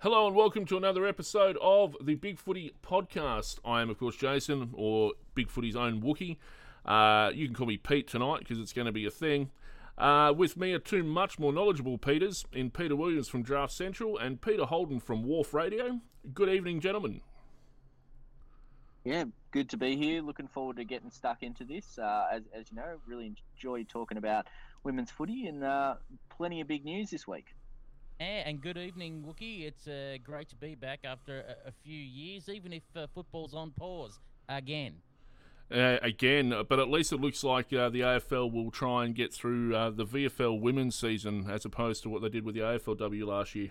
Hello and welcome to another episode of the Big Footy podcast. I am, of course, Jason, or Big Footy's own Wookie. Uh, you can call me Pete tonight because it's going to be a thing. Uh, with me are two much more knowledgeable Peters in Peter Williams from Draft Central and Peter Holden from Wharf Radio. Good evening, gentlemen. Yeah, good to be here. Looking forward to getting stuck into this. Uh, as, as you know, really enjoy talking about women's footy and uh, plenty of big news this week. Yeah, and good evening, Wookie. It's uh, great to be back after a, a few years, even if uh, football's on pause again. Uh, again, but at least it looks like uh, the AFL will try and get through uh, the VFL women's season as opposed to what they did with the AFLW last year.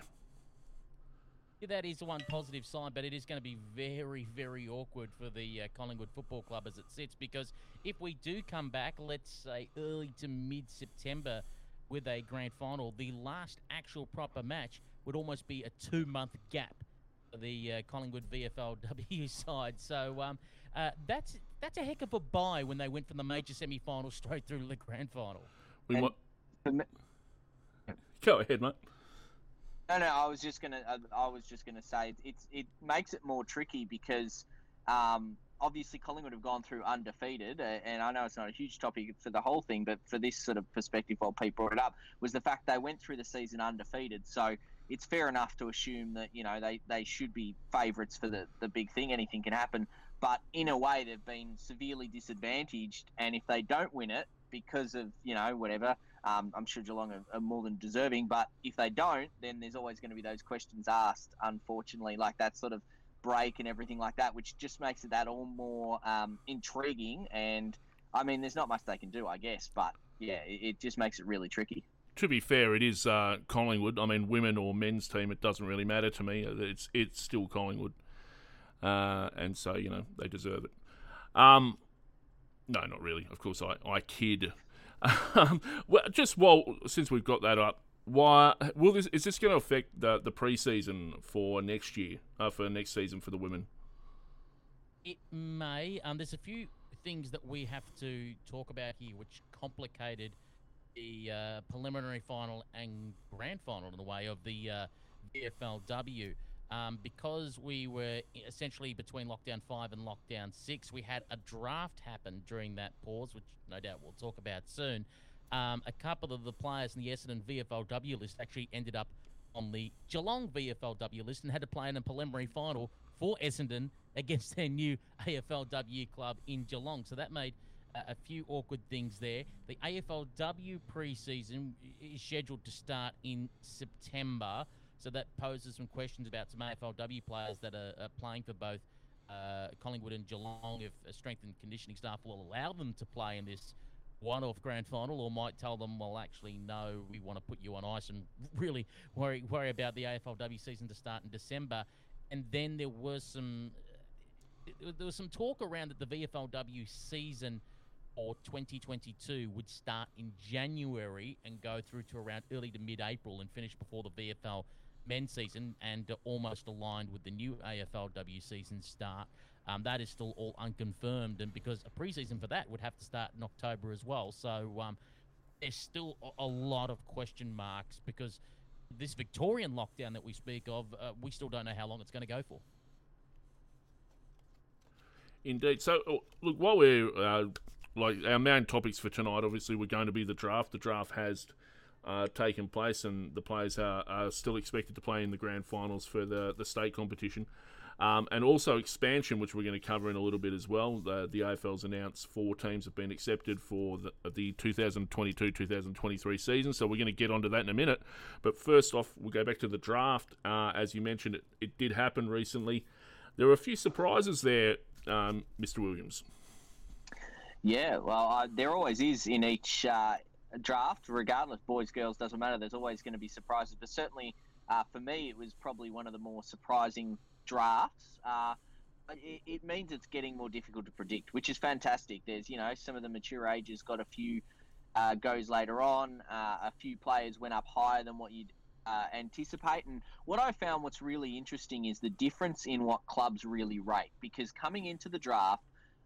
Yeah, that is one positive sign, but it is going to be very, very awkward for the uh, Collingwood Football Club as it sits because if we do come back, let's say early to mid September, with a grand final, the last actual proper match would almost be a two month gap for the uh, Collingwood VFLW side. So um, uh, that's that's a heck of a buy when they went from the major semi final straight through to the grand final. We want... Go ahead, mate. No, no, I was just gonna. I, I was just gonna say it's it makes it more tricky because um, obviously Collingwood have gone through undefeated, uh, and I know it's not a huge topic for the whole thing, but for this sort of perspective, while Pete brought it up, was the fact they went through the season undefeated. So it's fair enough to assume that you know they, they should be favourites for the, the big thing. Anything can happen, but in a way they've been severely disadvantaged, and if they don't win it because of you know whatever. Um, I'm sure Geelong are, are more than deserving, but if they don't, then there's always going to be those questions asked. Unfortunately, like that sort of break and everything like that, which just makes it that all more um, intriguing. And I mean, there's not much they can do, I guess, but yeah, it, it just makes it really tricky. To be fair, it is uh, Collingwood. I mean, women or men's team, it doesn't really matter to me. It's it's still Collingwood, uh, and so you know they deserve it. Um, no, not really. Of course, I I kid. Um, well, just while since we've got that up, why will this is this going to affect the the preseason for next year uh, for next season for the women? It may. Um, there's a few things that we have to talk about here, which complicated the uh, preliminary final and grand final in the way of the uh, VFLW. Um, because we were essentially between lockdown five and lockdown six, we had a draft happen during that pause, which no doubt we'll talk about soon um, a couple of the players in the Essendon VFLW list actually ended up on the Geelong VFLW list and had to play in a preliminary final for Essendon against their new AFLW club in Geelong. So that made uh, a few awkward things there. The AFLW preseason is scheduled to start in September. So that poses some questions about some AFLW players that are, are playing for both uh, Collingwood and Geelong if a strength and conditioning staff will allow them to play in this one-off grand final, or might tell them, well, actually, no, we want to put you on ice and really worry worry about the AFLW season to start in December. And then there was some uh, there was some talk around that the VFLW season or 2022 would start in January and go through to around early to mid-April and finish before the VFL men's season, and almost aligned with the new AFLW season start. Um, that is still all unconfirmed, and because a preseason for that would have to start in October as well. So um, there's still a, lot of question marks because this Victorian lockdown that we speak of, uh, we still don't know how long it's going to go for. Indeed. So, uh, look, while we're uh, like our main topics for tonight, obviously, we're going to be the draft. The draft has uh, taken place, and the players are, are, still expected to play in the grand finals for the the state competition. Um, and also expansion, which we're going to cover in a little bit as well. The, the AFL's announced four teams have been accepted for the, the 2022-2023 season, so we're going to get onto that in a minute. But first off, we'll go back to the draft. Uh, as you mentioned, it, it did happen recently. There were a few surprises there, um, Mr. Williams. Yeah, well, uh, there always is in each uh, draft, regardless, boys, girls, doesn't matter. There's always going to be surprises, but certainly uh, for me, it was probably one of the more surprising drafts, uh, it, it, means it's getting more difficult to predict, which is fantastic. There's, you know, some of the mature ages got a few uh, goes later on. Uh, a few players went up higher than what you'd uh, anticipate. And what I found what's really interesting is the difference in what clubs really rate. Because coming into the draft,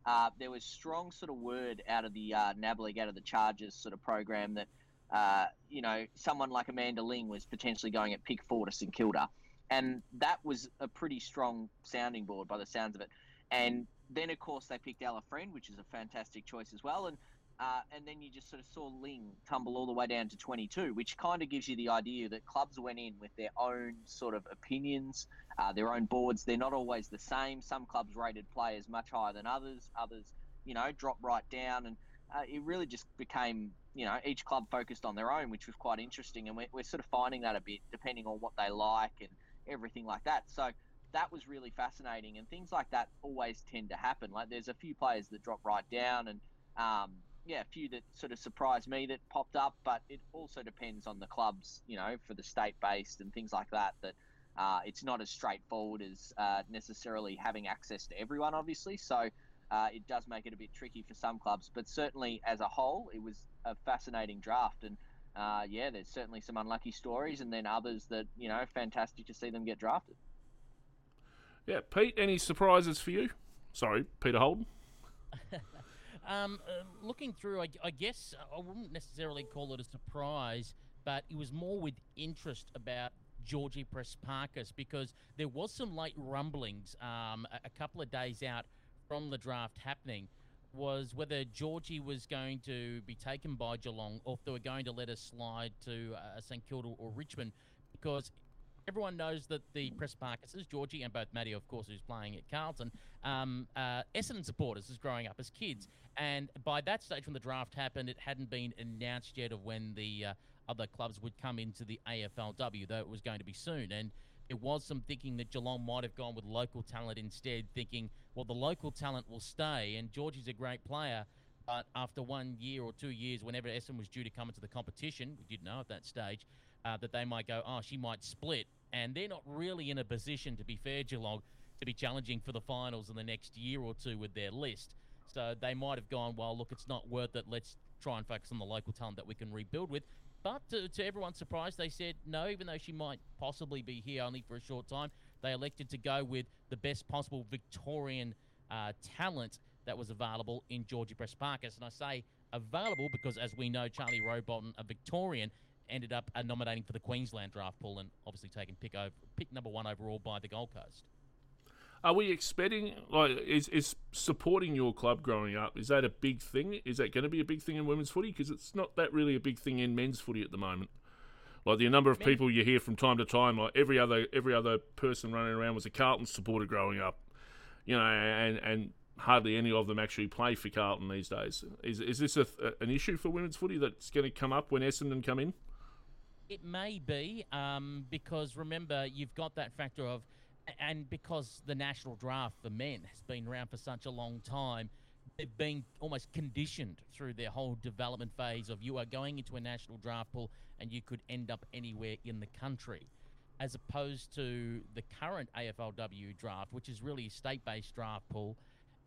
uh, there was strong sort of word out of the uh, NAB League, out of the Chargers sort of program that, uh, you know, someone like Amanda Ling was potentially going at pick four to St Kilda. and that was a pretty strong sounding board by the sounds of it. And then, of course, they picked Ella Friend, which is a fantastic choice as well. And uh, and then you just sort of saw Ling tumble all the way down to 22, which kind of gives you the idea that clubs went in with their own sort of opinions, uh, their own boards. They're not always the same. Some clubs rated players much higher than others. Others, you know, drop right down. And uh, it really just became, you know, each club focused on their own, which was quite interesting. And we're, we're sort of finding that a bit, depending on what they like and everything like that. So that was really fascinating. And things like that always tend to happen. Like there's a few players that drop right down and, um, yeah, a few that sort of surprised me that popped up, but it also depends on the clubs, you know, for the state based and things like that. That uh, it's not as straightforward as uh, necessarily having access to everyone, obviously. So uh, it does make it a bit tricky for some clubs, but certainly as a whole, it was a fascinating draft. And uh, yeah, there's certainly some unlucky stories, and then others that you know, fantastic to see them get drafted. Yeah, Pete, any surprises for you? Sorry, Peter Holden. Um, uh, looking through, I, I, guess I wouldn't necessarily call it a surprise, but it was more with interest about Georgie Prespakis because there was some late rumblings um, a, a, couple of days out from the draft happening was whether Georgie was going to be taken by Geelong or if they were going to let us slide to uh, St Kilda or Richmond because everyone knows that the Press Prespakises, Georgie and both Maddie, of course, who's playing at Carlton, um, uh, Essendon supporters is growing up as kids. And by that stage, when the draft happened, it hadn't been announced yet of when the uh, other clubs would come into the AFLW, though it was going to be soon. And there was some thinking that Geelong might have gone with local talent instead, thinking, well, the local talent will stay, and Georgie's a great player. But after one year or two years, whenever Essendon was due to come into the competition, we didn't know at that stage, uh, that they might go, oh, she might split. And they're not really in a position, to be fair, Geelong, to be challenging for the finals in the next year or two with their list. So they might have gone, well, look, it's not worth it. Let's try and focus on the local talent that we can rebuild with. But to, to everyone's surprise, they said no, even though she might possibly be here only for a short time. They elected to go with the best possible Victorian uh, talent that was available in Georgie Prespakis. And I say available because, as we know, Charlie Rowbottom, a Victorian, ended up nominating for the Queensland draft pool and obviously taking pick over pick number one overall by the Gold Coast. Are we expecting like is is supporting your club growing up? Is that a big thing? Is that going to be a big thing in women's footy? Because it's not that really a big thing in men's footy at the moment. Like the number of people you hear from time to time, like every other every other person running around was a Carlton supporter growing up, you know, and and hardly any of them actually play for Carlton these days. Is is this a, an issue for women's footy that's going to come up when Essendon come in? It may be um, because remember you've got that factor of, and because the national draft for men has been around for such a long time, they've been almost conditioned through their whole development phase of you are going into a national draft pool and you could end up anywhere in the country, as opposed to the current AFLW draft, which is really a state-based draft pool,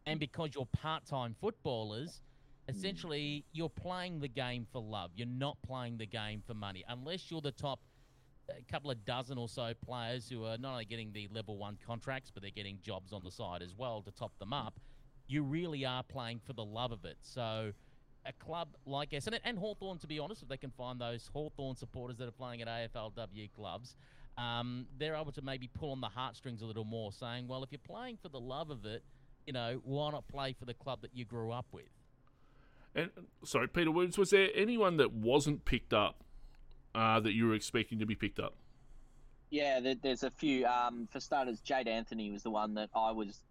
and because you're part-time footballers hmm. Essentially, you're playing the game for love. You're not playing the game for money. Unless you're the top a couple of dozen or so players who are not only getting the level one contracts, but they're getting jobs on the side as well to top them up. You really are playing for the love of it. So, a club like Essendon and Hawthorn, to be honest, if they can find those Hawthorn supporters that are playing at AFLW clubs, um, they're able to maybe pull on the heartstrings a little more, saying, well, if you're playing for the love of it, you know, why not play for the club that you grew up with? And sorry, Peter Williams, was there anyone that wasn't picked up uh, that you were expecting to be picked up? Yeah, there's a few. Um, for starters, Jade Anthony was the one that I was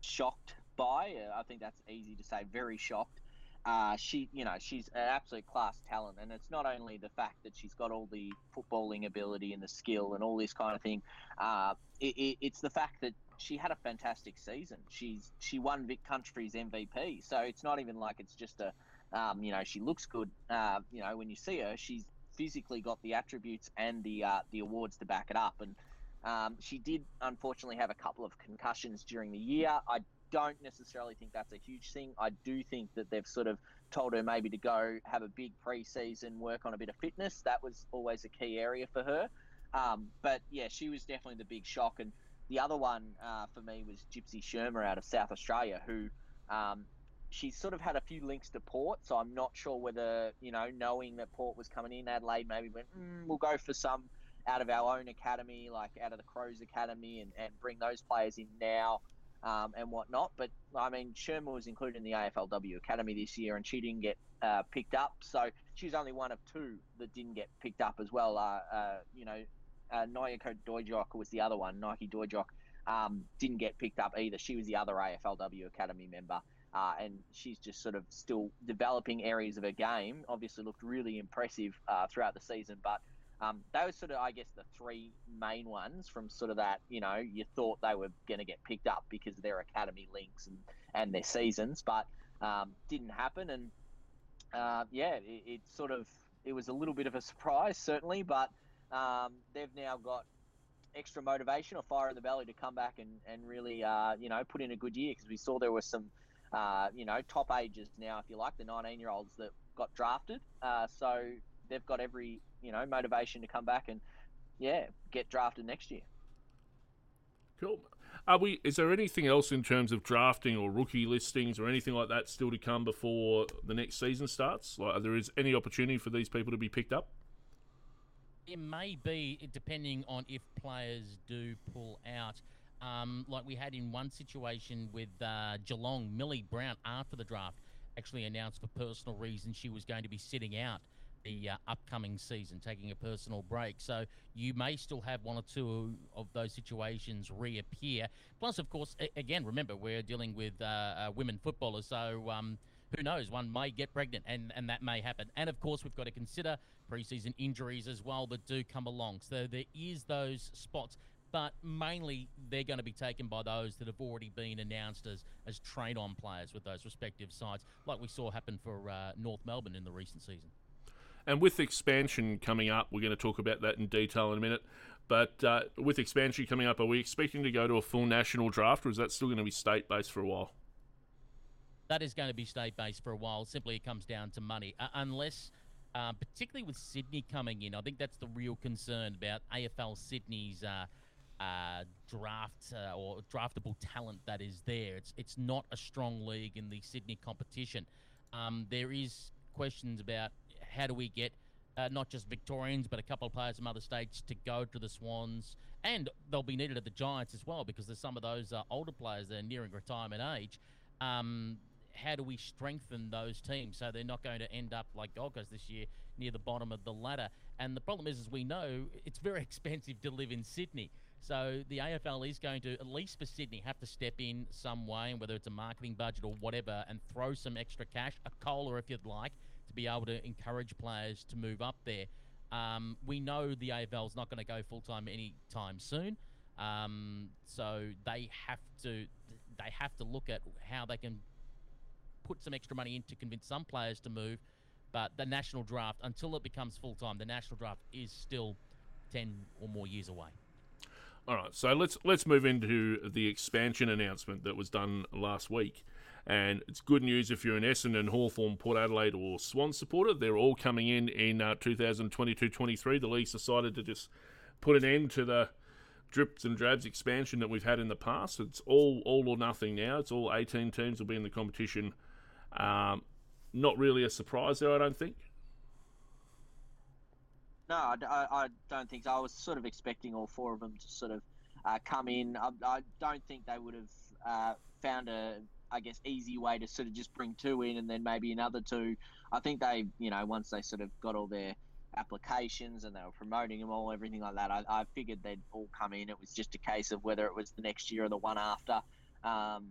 shocked by. Uh, I think that's easy to say. Very shocked. Uh, she, you know, she's an absolute class talent, and it's not only the fact that she's got all the footballing ability and the skill and all this kind of thing. Uh, it, it, it's the fact that she had a fantastic season. She's she won Vic Country's MVP, so it's not even like it's just a um, you know, she looks good. Uh, you know, when you see her, she's physically got the attributes and the uh, the awards to back it up. And um, she did unfortunately have a couple of concussions during the year. I don't necessarily think that's a huge thing. I do think that they've sort of told her maybe to go have a big preseason, work on a bit of fitness. That was always a key area for her. Um, but yeah, she was definitely the big shock. And the other one uh, for me was Gypsy Shermer out of South Australia, who um, she's sort of had a few links to Port, so I'm not sure whether you know, knowing that Port was coming in, Adelaide maybe went, mm, we'll go for some out of our own academy, like out of the Crows Academy, and, and bring those players in now um, and whatnot. But I mean, Sherman was included in the AFLW Academy this year, and she didn't get uh, picked up. So she's only one of two that didn't get picked up as well. Uh, uh, you know, uh, Nyako Dojiok was the other one. Nike Dojiok um, didn't get picked up either. She was the other AFLW Academy member. Uh, and she's just sort of still developing areas of her game. Obviously, looked really impressive uh, throughout the season, but um, those sort of, I guess, the three main ones from sort of that, you know, you thought they were going to get picked up because of their academy links and, and their seasons, but um, didn't happen. And uh, yeah, it, it, sort of, it was a little bit of a surprise, certainly, but um, they've now got extra motivation or fire in the belly to come back and, and really, uh, you know, put in a good year because we saw there were some, uh, you know, top ages now, if you like, the 19 year olds that got drafted. Uh, so they've got every you know motivation to come back and yeah get drafted next year. Cool. Are we? Is there anything else in terms of drafting or rookie listings or anything like that still to come before the next season starts? Like, there is any opportunity for these people to be picked up? It may be, depending on if players do pull out. Um, like we had in one situation with uh, Geelong, Millie Brown after the draft actually announced for personal reasons she was going to be sitting out the uh, upcoming season, taking a personal break. So you may still have one or two of those situations reappear. Plus, of course, a- again, remember we're dealing with uh, uh, women footballers, so um, who knows? One may get pregnant, and and that may happen. And of course, we've got to consider preseason injuries as well that do come along. So there is those spots. But mainly, they're going to be taken by those that have already been announced as, as trade on players with those respective sides, like we saw happen for uh, North Melbourne in the recent season. And with expansion coming up, we're going to talk about that in detail in a minute. But uh, with expansion coming up, are we expecting to go to a full national draft, or is that still going to be state based for a while? That is going to be state based for a while. Simply, it comes down to money, uh, unless. Uh, particularly with Sydney coming in, I think that's the real concern about AFL Sydney's uh, uh, draft uh, or draftable talent that is there. It's it's not a strong league in the Sydney competition. Um, there is questions about how do we get uh, not just Victorians, but a couple of players from other states to go to the Swans, and they'll be needed at the Giants as well because there's some of those uh, older players that are nearing retirement age. Um, how do we strengthen those teams so they're not going to end up like Gold Coast this year near the bottom of the ladder? And the problem is, as we know, it's very expensive to live in Sydney. So the AFL is going to, at least for Sydney, have to step in some way, and whether it's a marketing budget or whatever, and throw some extra cash, a cola if you'd like, to be able to encourage players to move up there. Um, we know the AFL is not going to go full time anytime soon, um, so they have to they have to look at how they can put some extra money in to convince some players to move. But the national draft, until it becomes full time, the national draft is still ten or more years away. All right, so let's let's move into the expansion announcement that was done last week. And it's good news if you're an Essendon, Hawthorn, Port Adelaide, or Swan supporter. They're all coming in in uh, 2022-23. The league's decided to just put an end to the drips and drabs expansion that we've had in the past. It's all all or nothing now. It's all 18 teams will be in the competition. Um, not really a surprise there, I don't think. No, I, I, don't think so. I was sort of expecting all four of them to sort of uh, come in. I, I, don't think they would have uh, found a I guess, easy way to sort of just bring two in and then maybe another two. I think they, you know, once they sort of got all their applications and they were promoting them all, everything like that, I, I figured they'd all come in. It was just a case of whether it was the next year or the one after. Um,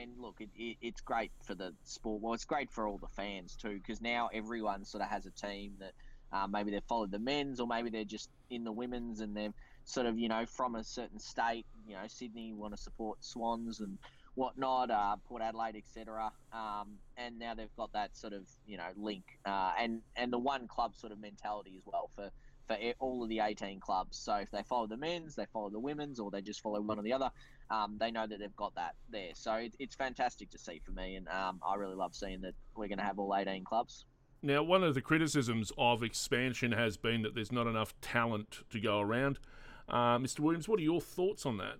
and look, it, it, it's great for the sport. Well, it's great for all the fans too, because now everyone sort of has a team that uh, maybe they've followed the men's or maybe they're just in the women's and they're sort of, you know, from a certain state. You know, Sydney want to support Swans and whatnot, uh, Port Adelaide, etc. Um, and now they've got that sort of you know link uh, and and the one club sort of mentality as well for for all of the 18 clubs. So if they follow the men's, they follow the women's, or they just follow one or the other, um, they know that they've got that there. So it, it's fantastic to see for me, and um, I really love seeing that we're going to have all 18 clubs. Now, one of the criticisms of expansion has been that there's not enough talent to go around. Uh, Mr. Williams, what are your thoughts on that?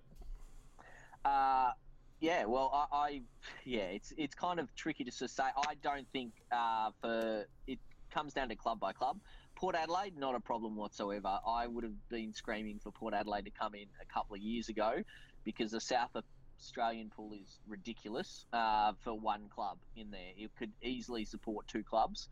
Uh, yeah, well, I, I, yeah, it's it's kind of tricky to say. I don't think uh, for it comes down to club by club, Port Adelaide, not a problem whatsoever. I would have been screaming for Port Adelaide to come in a couple of years ago because the South Australian pool is ridiculous uh, for one club in there. It could easily support two clubs.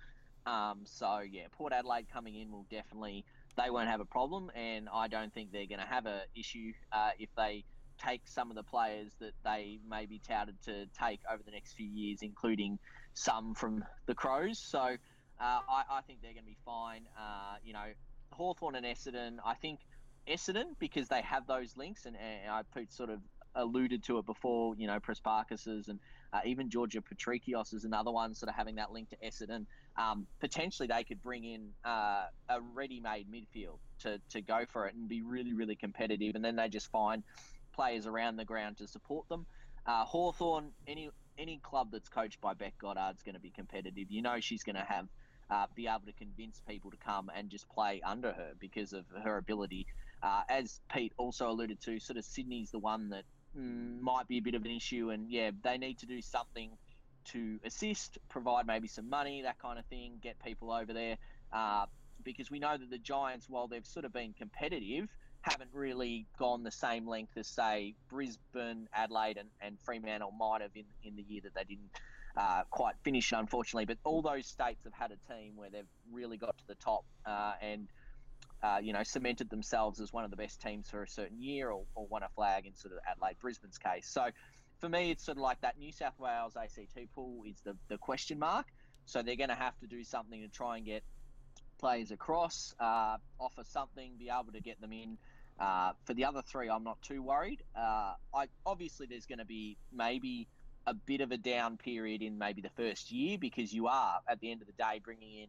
Um, so yeah, Port Adelaide coming in will definitely they won't have a problem, and I don't think they're going to have a issue uh, if they take some of the players that they may be touted to take over the next few years, including some from the Crows. So uh, I, I, think they're going to be fine. Uh, you know, Hawthorn and Essendon, I think Essendon, because they have those links, and, and I sort of alluded to it before, you know, Prespakis's and uh, even Georgia Patrikios is another one sort of having that link to Essendon. Um, potentially they could bring in uh, a ready-made midfield to, to go for it and be really, really competitive. And then they just find players around the ground to support them. Uh, Hawthorn, any any club that's coached by Bec Goddard's going to be competitive. You know she's going to have uh, be able to convince people to come and just play under her because of her ability. Uh, as Pete also alluded to, sort of Sydney's the one that might be a bit of an issue, and yeah, they need to do something to assist, provide maybe some money, that kind of thing, get people over there. Uh, because we know that the Giants, while they've sort of been competitive, haven't really gone the same length as say Brisbane, Adelaide, and, and Fremantle might have in in the year that they didn't uh, quite finish, unfortunately. But all those states have had a team where they've really got to the top uh, and. Uh, you know, cemented themselves as one of the best teams for a certain year, or, or won a flag in sort of Adelaide, Brisbane's case. So, for me, it's sort of like that New South Wales ACT pool is the, the question mark. So they're going to have to do something to try and get players across, uh, offer something, be able to get them in. Uh, for the other three, I'm not too worried. Uh, I obviously there's going to be maybe a bit of a down period in maybe the first year because you are at the end of the day bringing in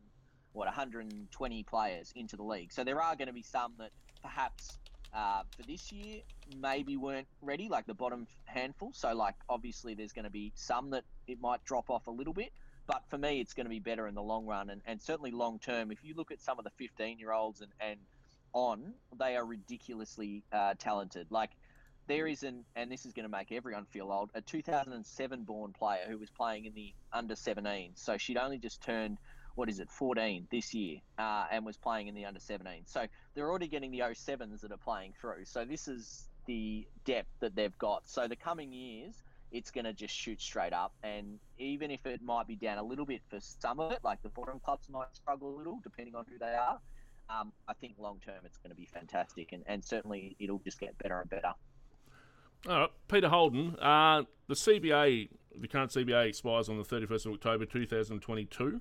what 120 players into the league. So there are going to be some that perhaps uh, for this year maybe weren't ready, like the bottom handful. So like obviously there's going to be some that it might drop off a little bit. But for me, it's going to be better in the long run and, and certainly long term. If you look at some of the 15 year olds and, and on, they are ridiculously uh, talented. Like there is an, and this is going to make everyone feel old, a 2007 born player who was playing in the under 17. So she'd only just turned, what is it, 14 this year, uh, and was playing in the under 17. So they're already getting the 07s that are playing through. So this is the depth that they've got. So the coming years, it's going to just shoot straight up. And even if it might be down a little bit for some of it, like the bottom clubs might struggle a little, depending on who they are um, I think long term it's going to be fantastic, and, and certainly it'll just get better and better. All right, Peter Holden, uh, the CBA, the current CBA expires on the 31st of October 2022.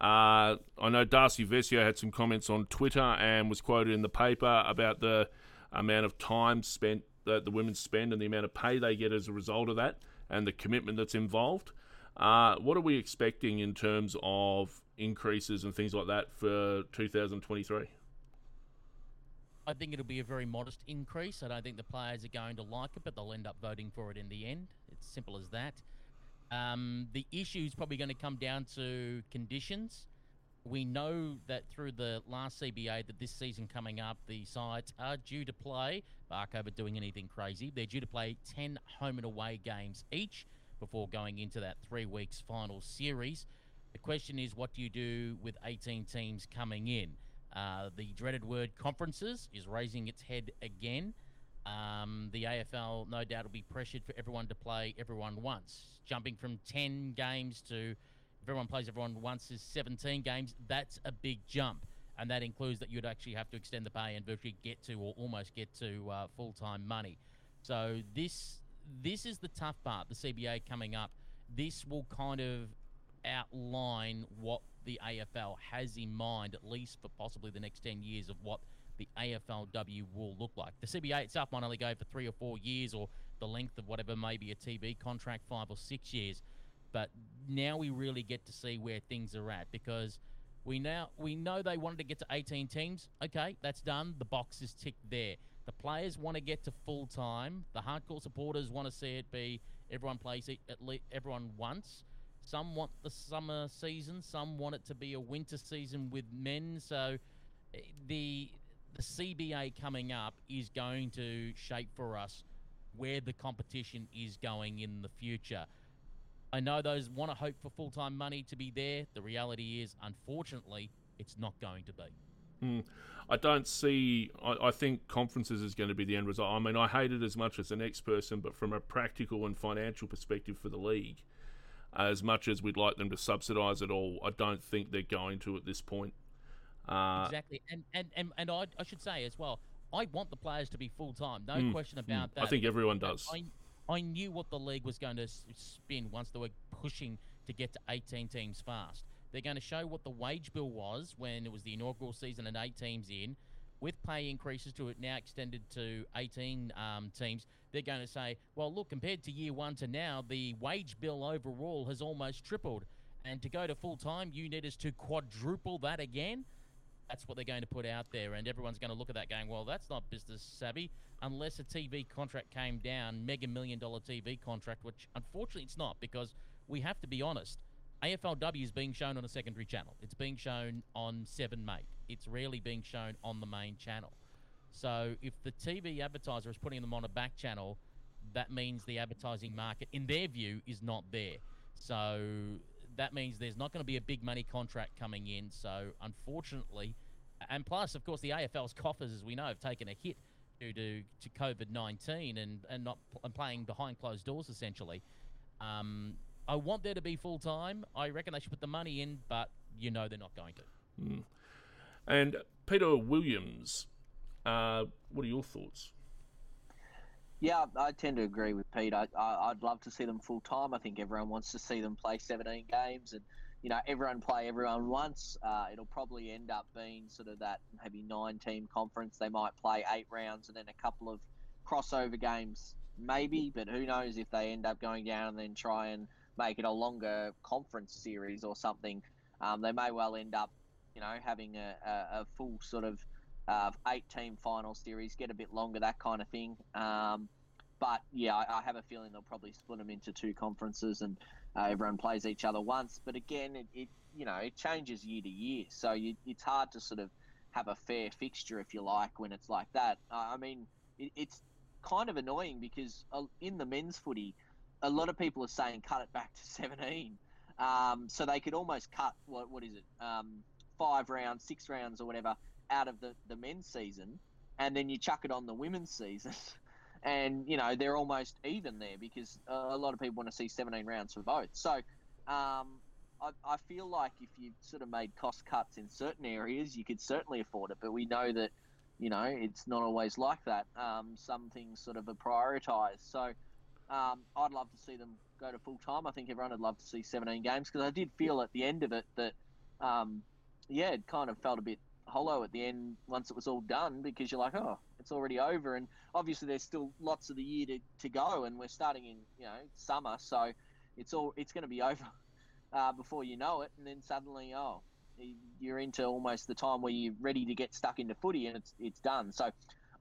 Uh, I know Darcy Vescio had some comments on Twitter and was quoted in the paper about the amount of time spent that the women spend and the amount of pay they get as a result of that and the commitment that's involved. Uh, what are we expecting in terms of increases and things like that for 2023? I think it'll be a very modest increase. I don't think the players are going to like it, but they'll end up voting for it in the end. It's simple as that. Um, the issue is probably going to come down to conditions. We know that through the last CBA that this season coming up, the sides are due to play, bark over doing anything crazy, they're due to play 10 home and away games each before going into that three weeks final series. The question is, what do you do with 18 teams coming in? Uh, the dreaded word conferences is raising its head again. Um, the AFL, no doubt, will be pressured for everyone to play everyone once. Jumping from 10 games to if everyone plays everyone once is 17 games. That's a big jump. And that includes that you'd actually have to extend the pay and virtually get to or almost get to uh, full time money. So this this is the tough part. The CBA coming up. This will kind of outline what the AFL has in mind, at least for possibly the next 10 years, of what the AFLW will look like. The CBA itself might only go for three or four years or the length of whatever may be a TV contract, five or six years. But now we really get to see where things are at because we now we know they wanted to get to 18 teams. Okay, that's done. The box is ticked there. The players want to get to full time. The hardcore supporters want to see it be everyone plays it at least everyone once. Some want the summer season. Some want it to be a winter season with men. So eh, the the CBA coming up is going to shape for us where the competition is going in the future. I know those want to hope for full time money to be there. The reality is, unfortunately, It's not going to be. Mm. I don't see. I, I, think conferences is going to be the end result. I mean, I hate it as much as the next person, but from a practical and financial perspective for the league, as much as we'd like them to subsidise it all, I don't think they're going to at this point. Uh, exactly, and and and, and I, I should say as well, I want the players to be full time. No mm, question about mm, that. I think everyone does. I, I knew what the league was going to spin once they were pushing to get to 18 teams fast. They're going to show what the wage bill was when it was the inaugural season and eight teams in. With pay increases to it now extended to 18 um, teams, they're going to say, well, look, compared to year one to now, the wage bill overall has almost tripled. And to go to full time, you need us to quadruple that again. That's what they're going to put out there, and everyone's going to look at that going, well, that's not business savvy, unless a TV contract came down, mega million dollar TV contract, which unfortunately it's not because we have to be honest. AFLW is being shown on a secondary channel. It's being shown on Seven Mate. It's rarely being shown on the main channel. So if the TV advertiser is putting them on a back channel, that means the advertising market, in their view, is not there. So that means there's not going to be a big money contract coming in. So unfortunately, and plus, of course, the AFL's coffers, as we know, have taken a hit due to, to COVID 19 and, and not and playing behind closed doors, essentially. Um, I want there to be full time. I reckon they should put the money in, but you know they're not going to. Mm. And Peter Williams, uh, what are your thoughts? Yeah, I tend to agree with Pete. I, I, would love to see them full time. I think everyone wants to see them play 17 games and, you know, everyone play everyone once. Uh, it'll probably end up being sort of that maybe nine team conference. They might play eight rounds and then a couple of crossover games, maybe, but who knows if they end up going down and then try and make it a longer conference series or something. Um, they may well end up, you know, having a, a, a full sort of uh, eight team final series, get a bit longer, that kind of thing. Um, but yeah, I, I, have a feeling they'll probably split them into two conferences and uh, everyone plays each other once. But again, it, it, you know it changes year to year, so you, it's hard to sort of have a fair fixture if you like when it's like that. I mean, it, it's kind of annoying because uh, in the men's footy, a lot of people are saying cut it back to 17. Um, so they could almost cut what what is it, um, five rounds, six rounds, or whatever out of the, the men's season, and then you chuck it on the women's season, and you know they're almost even there because a lot of people want to see 17 rounds for both. So um, I, I feel like if you sort of made cost cuts in certain areas, you could certainly afford it, but we know that you know it's not always like that. Um, some things sort of are prioritised. So um, I'd love to see them go to full time. I think everyone would love to see 17 games because I did feel at the end of it that um, yeah, it kind of felt a bit hollow at the end once it was all done because you're like, oh, it's already over. And obviously, there's still lots of the year to, to go, and we're starting in you know summer, so it's all it's going to be over uh, before you know it. And then suddenly, oh, you're into almost the time where you're ready to get stuck into footy, and it's it's done. So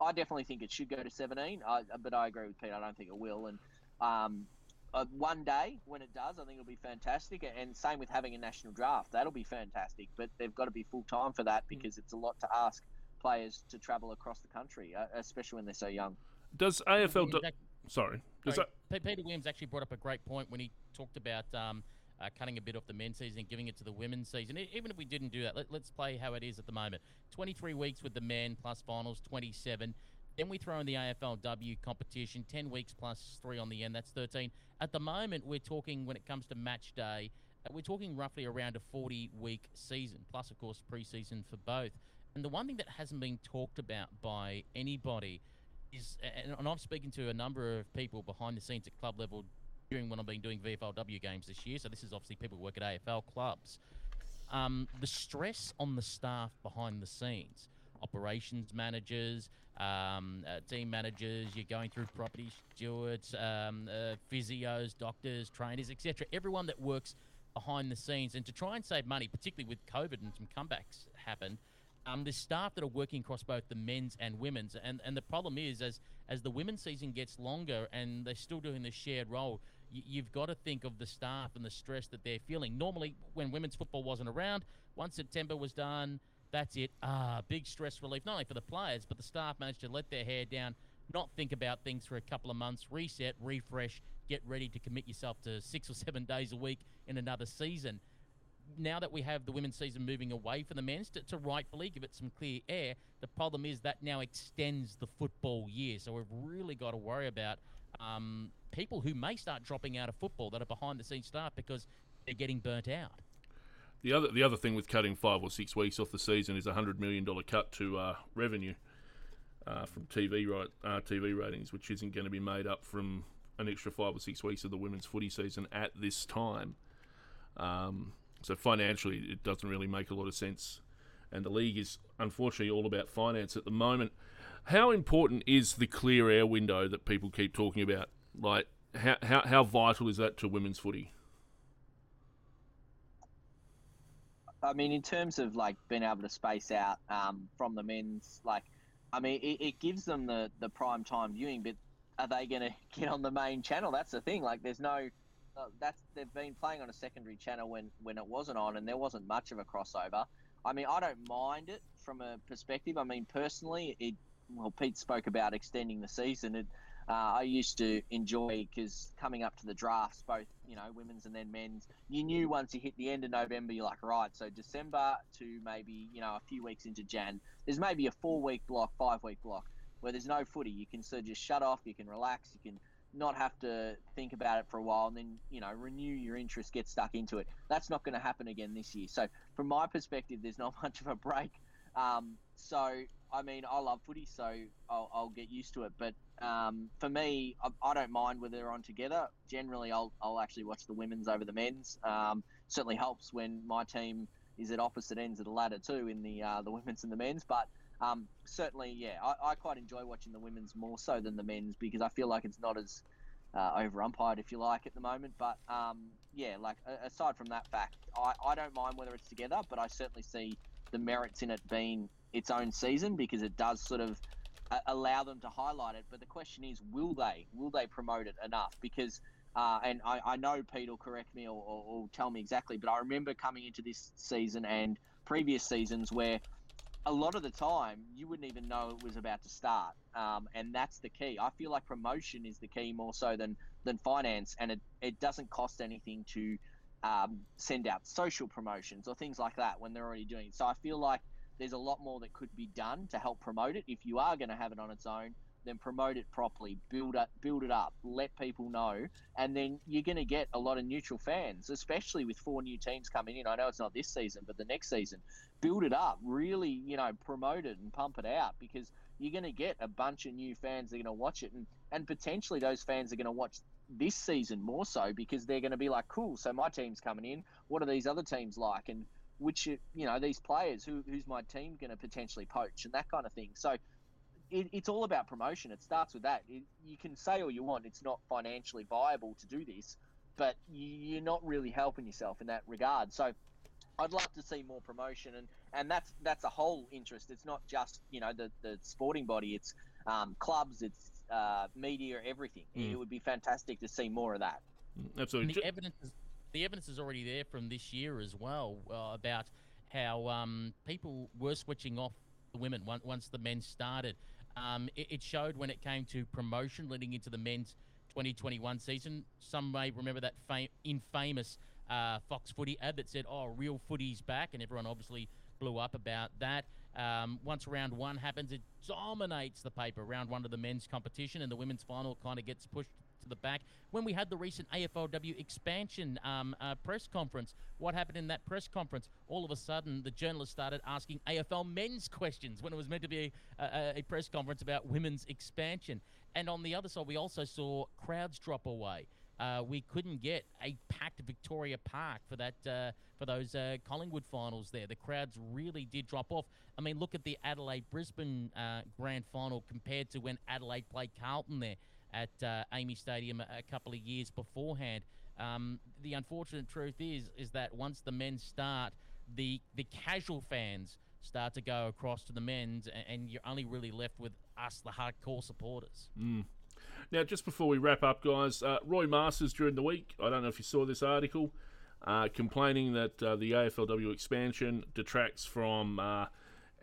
I definitely think it should go to 17, I, but I agree with Pete. I don't think it will. And um, uh, one day when it does, I think it'll be fantastic. And same with having a national draft, that'll be fantastic. But they've got to be full time for that mm. because it's a lot to ask players to travel across the country, uh, especially when they're so young. Does AFL? Do- sorry, does sorry. That- Peter Williams actually brought up a great point when he talked about. Um, uh, cutting a bit off the men's season giving it to the women's season. Even if we didn't do that, let, us play how it is at the moment. 23 weeks with the men plus finals, 27. Then we throw in the AFLW competition, 10 weeks plus three on the end, that's 13. At the moment, we're talking, when it comes to match day, uh, we're talking roughly around a 40 week season, plus, of course, preseason for both. And the one thing that hasn't been talked about by anybody is, and I'm speaking to a number of people behind the scenes at club level during when I've been doing VFLW games this year. So this is obviously people who work at AFL clubs. Um, the stress on the staff behind the scenes, operations managers, um, uh, team managers, you're going through property stewards, um, uh, physios, doctors, trainers, etc. Everyone that works behind the scenes, and to try and save money, particularly with COVID and some comebacks happened. Um, there's staff that are working across both the men's and women's, and, and the problem is as as the women's season gets longer and they're still doing the shared role, you've got to think of the staff and the stress that they're feeling. Normally, when women's football wasn't around, once September was done, that's it. Ah, big stress relief, not only for the players, but the staff managed to let their hair down, not think about things for a couple of months, reset, refresh, get ready to commit yourself to six or seven days a week in another season. now that we have the women's season moving away from the men's to, to rightfully give it some clear air, the problem is that now extends the football year. So we've really got to worry about um, people who may start dropping out of football that are behind the scenes staff because they're getting burnt out. The other the other thing with cutting five or six weeks off the season is a hundred million dollar cut to uh, revenue uh, from TV right uh, TV ratings, which isn't going to be made up from an extra five or six weeks of the women's footy season at this time. Um, so financially, it doesn't really make a lot of sense, and the league is unfortunately all about finance at the moment. How important is the clear air window that people keep talking about? Like, how how, how vital is that to women's footy? I mean, in terms of like being able to space out um, from the men's, like, I mean, it, it gives them the the prime time viewing, but are they going to get on the main channel? That's the thing. Like, there's no. Uh, that's they've been playing on a secondary channel when when it wasn't on, and there wasn't much of a crossover. I mean, I don't mind it from a perspective. I mean, personally, it. Well, Pete spoke about extending the season. It, uh, I used to enjoy because coming up to the drafts, both you know women's and then men's, you knew once you hit the end of November, you're like, right, so December to maybe you know a few weeks into Jan, there's maybe a four week block, five week block where there's no footy. You can sort of just shut off, you can relax, you can not have to think about it for a while and then you know renew your interest get stuck into it. That's not going to happen again this year. So from my perspective there's not much of a break. Um, so i mean i love footy so i'll, I'll get used to it. But um, for me I, I, don't mind whether they're on together. Generally I'll, I'll actually watch the women's over the men's. Um, certainly helps when my team is at opposite ends of the ladder too in the uh, the women's and the men's. But um, certainly, yeah, I, I, quite enjoy watching the women's more so than the men's because I feel like it's not as uh, over umpired, if you like, at the moment. But um, yeah, like aside from that fact, I, I don't mind whether it's together, but I certainly see the merits in it being its own season because it does sort of uh, allow them to highlight it. But the question is, will they? Will they promote it enough? Because uh, and I, I, know Pete will correct me or, or, or, tell me exactly, but I remember coming into this season and previous seasons where a lot of the time you wouldn't even know it was about to start, um, and that's the key. I feel like promotion is the key more so than than finance, and it it doesn't cost anything to um, send out social promotions or things like that when they're already doing it. So I feel like there's a lot more that could be done to help promote it. If you are going to have it on its own, then promote it properly, build it, build it up, let people know, and then you're going to get a lot of neutral fans, especially with four new teams coming in. I know it's not this season, but the next season, build it up, really, you know, promote it and pump it out because you're going to get a bunch of new fans that are going to watch it, and and potentially those fans are going to watch this season more so because they're going to be like, cool, so my team's coming in. What are these other teams like? And which you know these players who who's my team going to potentially poach and that kind of thing. So it, it's all about promotion. It starts with that. It, you can say all you want, it's not financially viable to do this, but you're not really helping yourself in that regard. So I'd love to see more promotion, and, and that's that's a whole interest. It's not just you know the, the sporting body. It's um, clubs. It's uh, media. Everything. Mm. It would be fantastic to see more of that. Absolutely. And the evidence is the evidence is already there from this year as well uh, about how um, people were switching off the women once the men started. Um, it, it, showed when it came to promotion leading into the men's 2021 season. Some may remember that fam- infamous uh, Fox Footy ad that said, "Oh, real footy's back," and everyone obviously blew up about that. Um, once round one happens, it dominates the paper. Round one of the men's competition, and the women's final kind of gets pushed to the back. When we had the recent AFLW expansion um, uh, press conference, what happened in that press conference? All of a sudden, the journalists started asking AFL men's questions when it was meant to be a, a, a press conference about women's expansion. And on the other side, we also saw crowds drop away. Uh, we couldn't get a packed Victoria Park for that uh, for those uh, Collingwood finals. There, the crowds really did drop off. I mean, look at the Adelaide Brisbane uh, grand final compared to when Adelaide played Carlton there at uh, AAMI Stadium a, couple of years beforehand. Um, the unfortunate truth is is that once the men start, the the casual fans start to go across to the men's, and, you're only really left with us, the hardcore supporters. Mm. Now, just before we wrap up, guys, uh, Roy Masters during the week, I don't know if you saw this article, uh, complaining that uh, the AFLW expansion detracts from uh,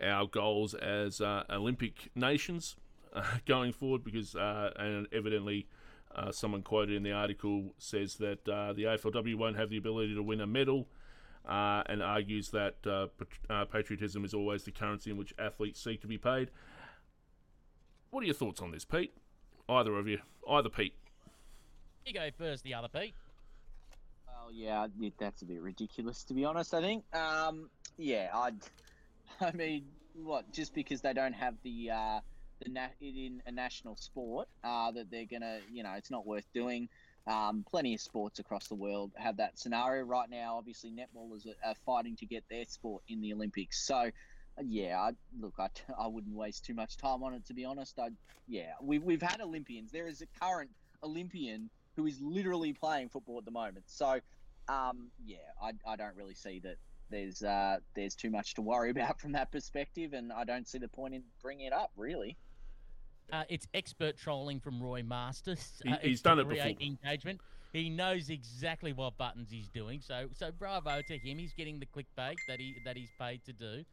our goals as uh, Olympic nations going forward because, uh, and evidently, uh, someone quoted in the article says that uh, the AFLW won't have the ability to win a medal uh, and argues that uh, pat- uh, patriotism is always the currency in which athletes seek to be paid. What are your thoughts on this, Pete? Either of you, either Pete. You go first, the other Pete. Well, yeah, that's a bit ridiculous to be honest. I think. Um, yeah, I'd. I mean, what? Just because they don't have the uh, the na- in a national sport, uh, that they're gonna, you know, it's not worth doing. Um, plenty of sports across the world have that scenario right now. Obviously, netballers are, are fighting to get their sport in the Olympics. So, yeah, I, look, I, I wouldn't waste too much time on it to be honest. I, yeah, we, we've had Olympians. There is a current Olympian who is literally playing football at the moment. So, um, yeah, I, I don't really see that there's uh, there's too much to worry about from that perspective, and I don't see the point in bringing it up really. Uh, it's expert trolling from Roy Masters. He- uh, he's done it before. engagement. He knows exactly what buttons he's doing. So, so bravo to him. He's getting the clickbait that he that he's paid to do,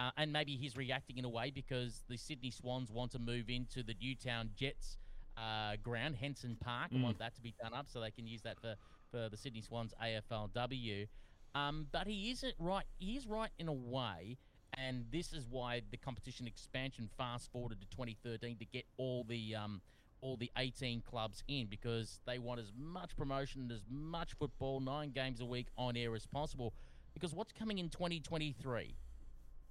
uh, and maybe he's reacting in a way because the Sydney Swans want to move into the Newtown Jets uh, ground, Henson Park, and Mm. want that to be done up so they can use that for for the Sydney Swans AFLW. Um, but he isn't right. He is right in a way, and this is why the competition expansion fast forwarded to 2013 to get all the um, all the 18 clubs in because they want as much promotion as much football, nine games a week on air as possible. Because what's coming in 2023?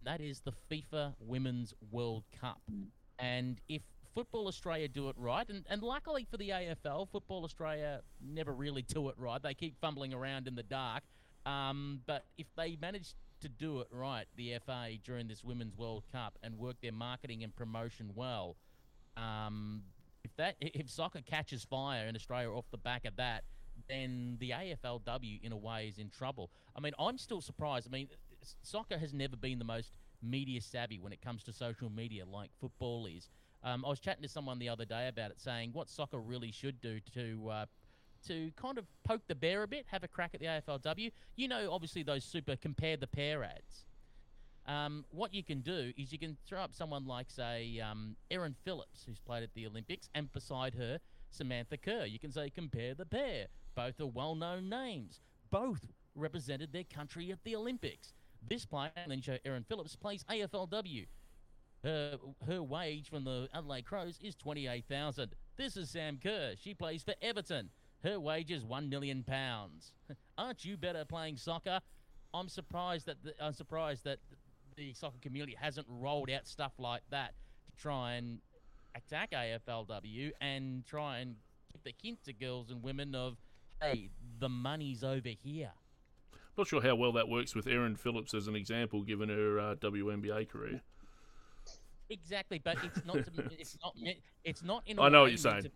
That is the FIFA Women's World Cup. And if Football Australia do it right, and, and luckily for the AFL, Football Australia never really do it right. They keep fumbling around in the dark. Um, but if they manage to do it right, the FA during this Women's World Cup and work their marketing and promotion well, um, if that if soccer catches fire in Australia off the back of that, then the AFLW in a way is in trouble. I mean, I'm still surprised. I mean, soccer has never been the most media savvy when it comes to social media like football is. Um, I was chatting to someone the other day about it, saying what soccer really should do to uh, to kind of poke the bear a bit, have a crack at the AFLW. You know, obviously those super compare the pair ads. Um, what you can do is you can throw up someone like, say, um, Erin Phillips, who's played at the Olympics, and beside her, Samantha Kerr. You can say, compare the pair. Both are well known names. Both represented their country at the Olympics. This player, and then show Erin Phillips, plays AFLW. Her, her wage from the Adelaide Crows is 28000 This is Sam Kerr. She plays for Everton. Her wage is £1 million. Aren't you better playing soccer? I'm surprised that the, I'm surprised that the soccer community hasn't rolled out stuff like that to try and attack AFLW and try and give the hint to girls and women of, hey, the money's over here. Not sure how well that works with Erin Phillips as an example, given her uh, WNBA career. Exactly, but it's not. To, it's not. Meant, it's not in. a I know what you're saying.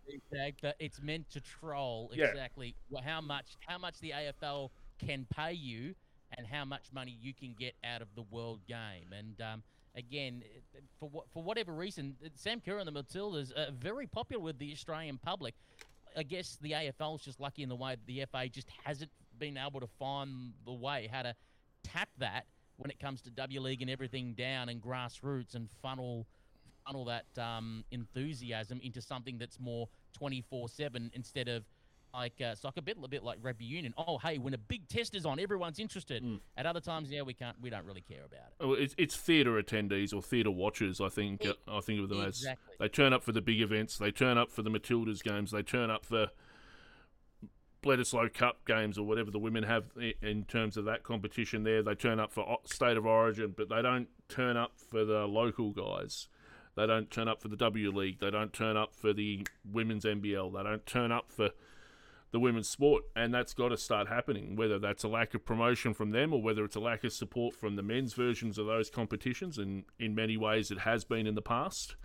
but it's meant to troll Yeah. exactly how much how much the AFL can pay you and how much money you can get out of the world game. And um, again, for what for whatever reason, uh, Sam Kerr and the Matildas are very popular with the Australian public. I guess the AFL is just lucky in the way that the FA just hasn't been able to find the way how to tap that when it comes to W League and everything down and grassroots and funnel funnel that um, enthusiasm into something that's more 24/7 instead of like uh, soccer, a bit a bit like rugby union. Oh, hey, when a big test is on, everyone's interested. Mm. At other times, yeah, we can't, we don't really care about it. Oh, it's, it's theatre attendees or theatre watchers. I think It- I think of them as they turn up for the big events. They turn up for the Matildas games. They turn up for Bledisloe Cup games or whatever the women have in terms of that competition. There, they turn up for state of origin, but they don't turn up for the local guys. They don't turn up for the W League. They don't turn up for the women's NBL. They don't turn up for the women's sport, and that's got to start happening. Whether that's a lack of promotion from them, or whether it's a lack of support from the men's versions of those competitions, and in many ways it has been in the past.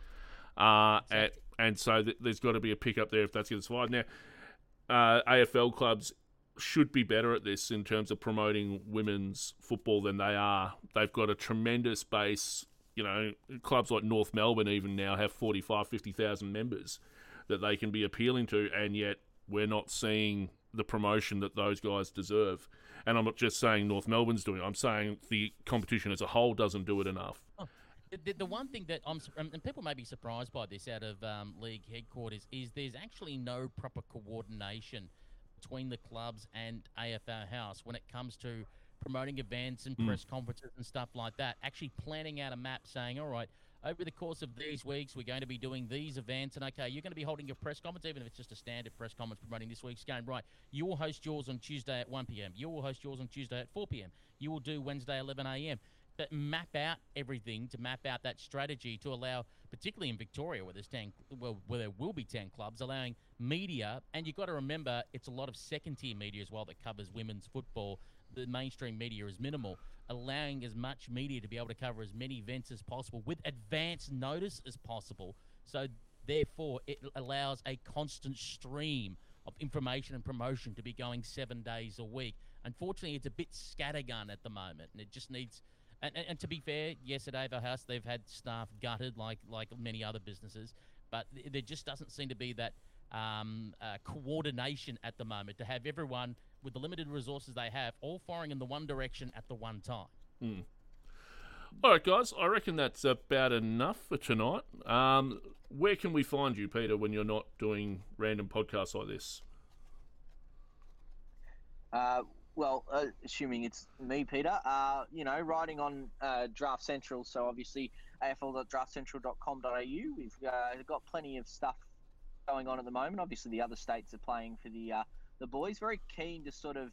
Uh, and, and so th- there's got to be a pickup there if that's going to survive. Now, uh, AFL clubs should be better at this in terms of promoting women's football than they are. They've got a tremendous base. You know, clubs like North Melbourne even now have 45, 50,000 members that they can be appealing to, and yet we're not seeing the promotion that those guys deserve. And I'm not just saying North Melbourne's doing it, I'm saying the competition as a whole doesn't do it enough. The, the, the one thing that I'm, and and people may be surprised by this out of um, league headquarters, is there's actually no proper coordination between the clubs and AFL House when it comes to promoting events and Mm. press conferences and stuff like that. Actually planning out a map saying, all right, over the course of these weeks, we're going to be doing these events. And okay, you're going to be holding your press conference, even if it's just a standard press conference promoting this week's game. Right, you will host yours on Tuesday at 1 p.m. You will host yours on Tuesday at 4 p.m. You will do Wednesday 11 a.m. But map out everything to map out that strategy to allow, particularly in Victoria, where there's 10, well, where there will be 10 clubs, allowing media, and you've got to remember it's a lot of second tier media as well that covers women's football. The mainstream media is minimal, allowing as much media to be able to cover as many events as possible with advance notice as possible. So, therefore, it allows a constant stream of information and promotion to be going seven days a week. Unfortunately, it's a bit scattergun at the moment, and it just needs. And, and, and to be fair, yes, at AFL House they've had staff gutted like like many other businesses, but th- there just doesn't seem to be that um, uh, coordination at the moment to have everyone with the limited resources they have all firing in the one direction at the one time. All right, guys. I reckon that's about enough for tonight. Um, where can we find you, Peter, when you're not doing random podcasts like this? Uh, well, uh, assuming it's me, Peter, uh, you know, writing on uh, Draft Central, so obviously afl.draftcentral.com.au. We've uh, got plenty of stuff going on at the moment. Obviously, the other states are playing for the uh, the boys. Very keen to sort of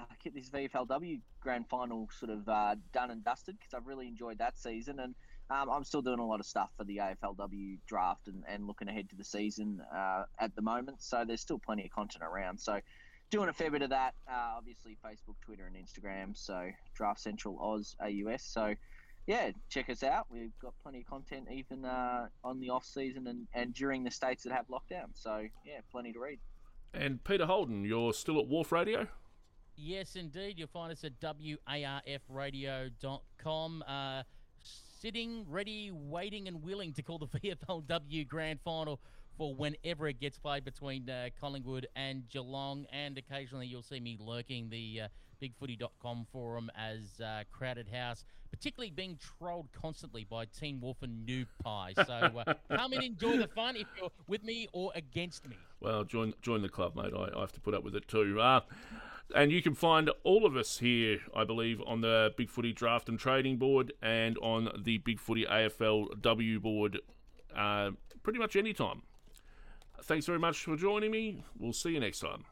uh, get this VFLW grand final sort of uh, done and dusted because I've really enjoyed that season, and um, I'm still doing a lot of stuff for the AFLW draft and, and looking ahead to the season at the moment. So there's still plenty of content around. So doing a fair bit of that. Uh, obviously, Facebook, Twitter, and Instagram. So Draft Central Oz AUS. So yeah, check us out. We've got plenty of content even uh, on the off season and, and during the states that have lockdown. So yeah, plenty to read. And Peter Holden, you're still at Wharf Radio? Yes, indeed. You'll find us at warfradio.com. Uh, sitting, ready, waiting, and willing to call the VFLW Grand Final for whenever it gets played between uh, Collingwood and Geelong. And occasionally you'll see me lurking the uh, bigfooty.com forum as uh, Crowded House, particularly being trolled constantly by Teen Wolf and Noob Pie. So uh, come and enjoy the fun if you're with me or against me. Well, join join the club, mate. I, I have to put up with it too. Uh, and you can find all of us here, I believe, on the Big Footy Draft and Trading Board and on the Big Footy AFLW board uh, pretty much any time. Thanks very much for joining me. We'll see you next time.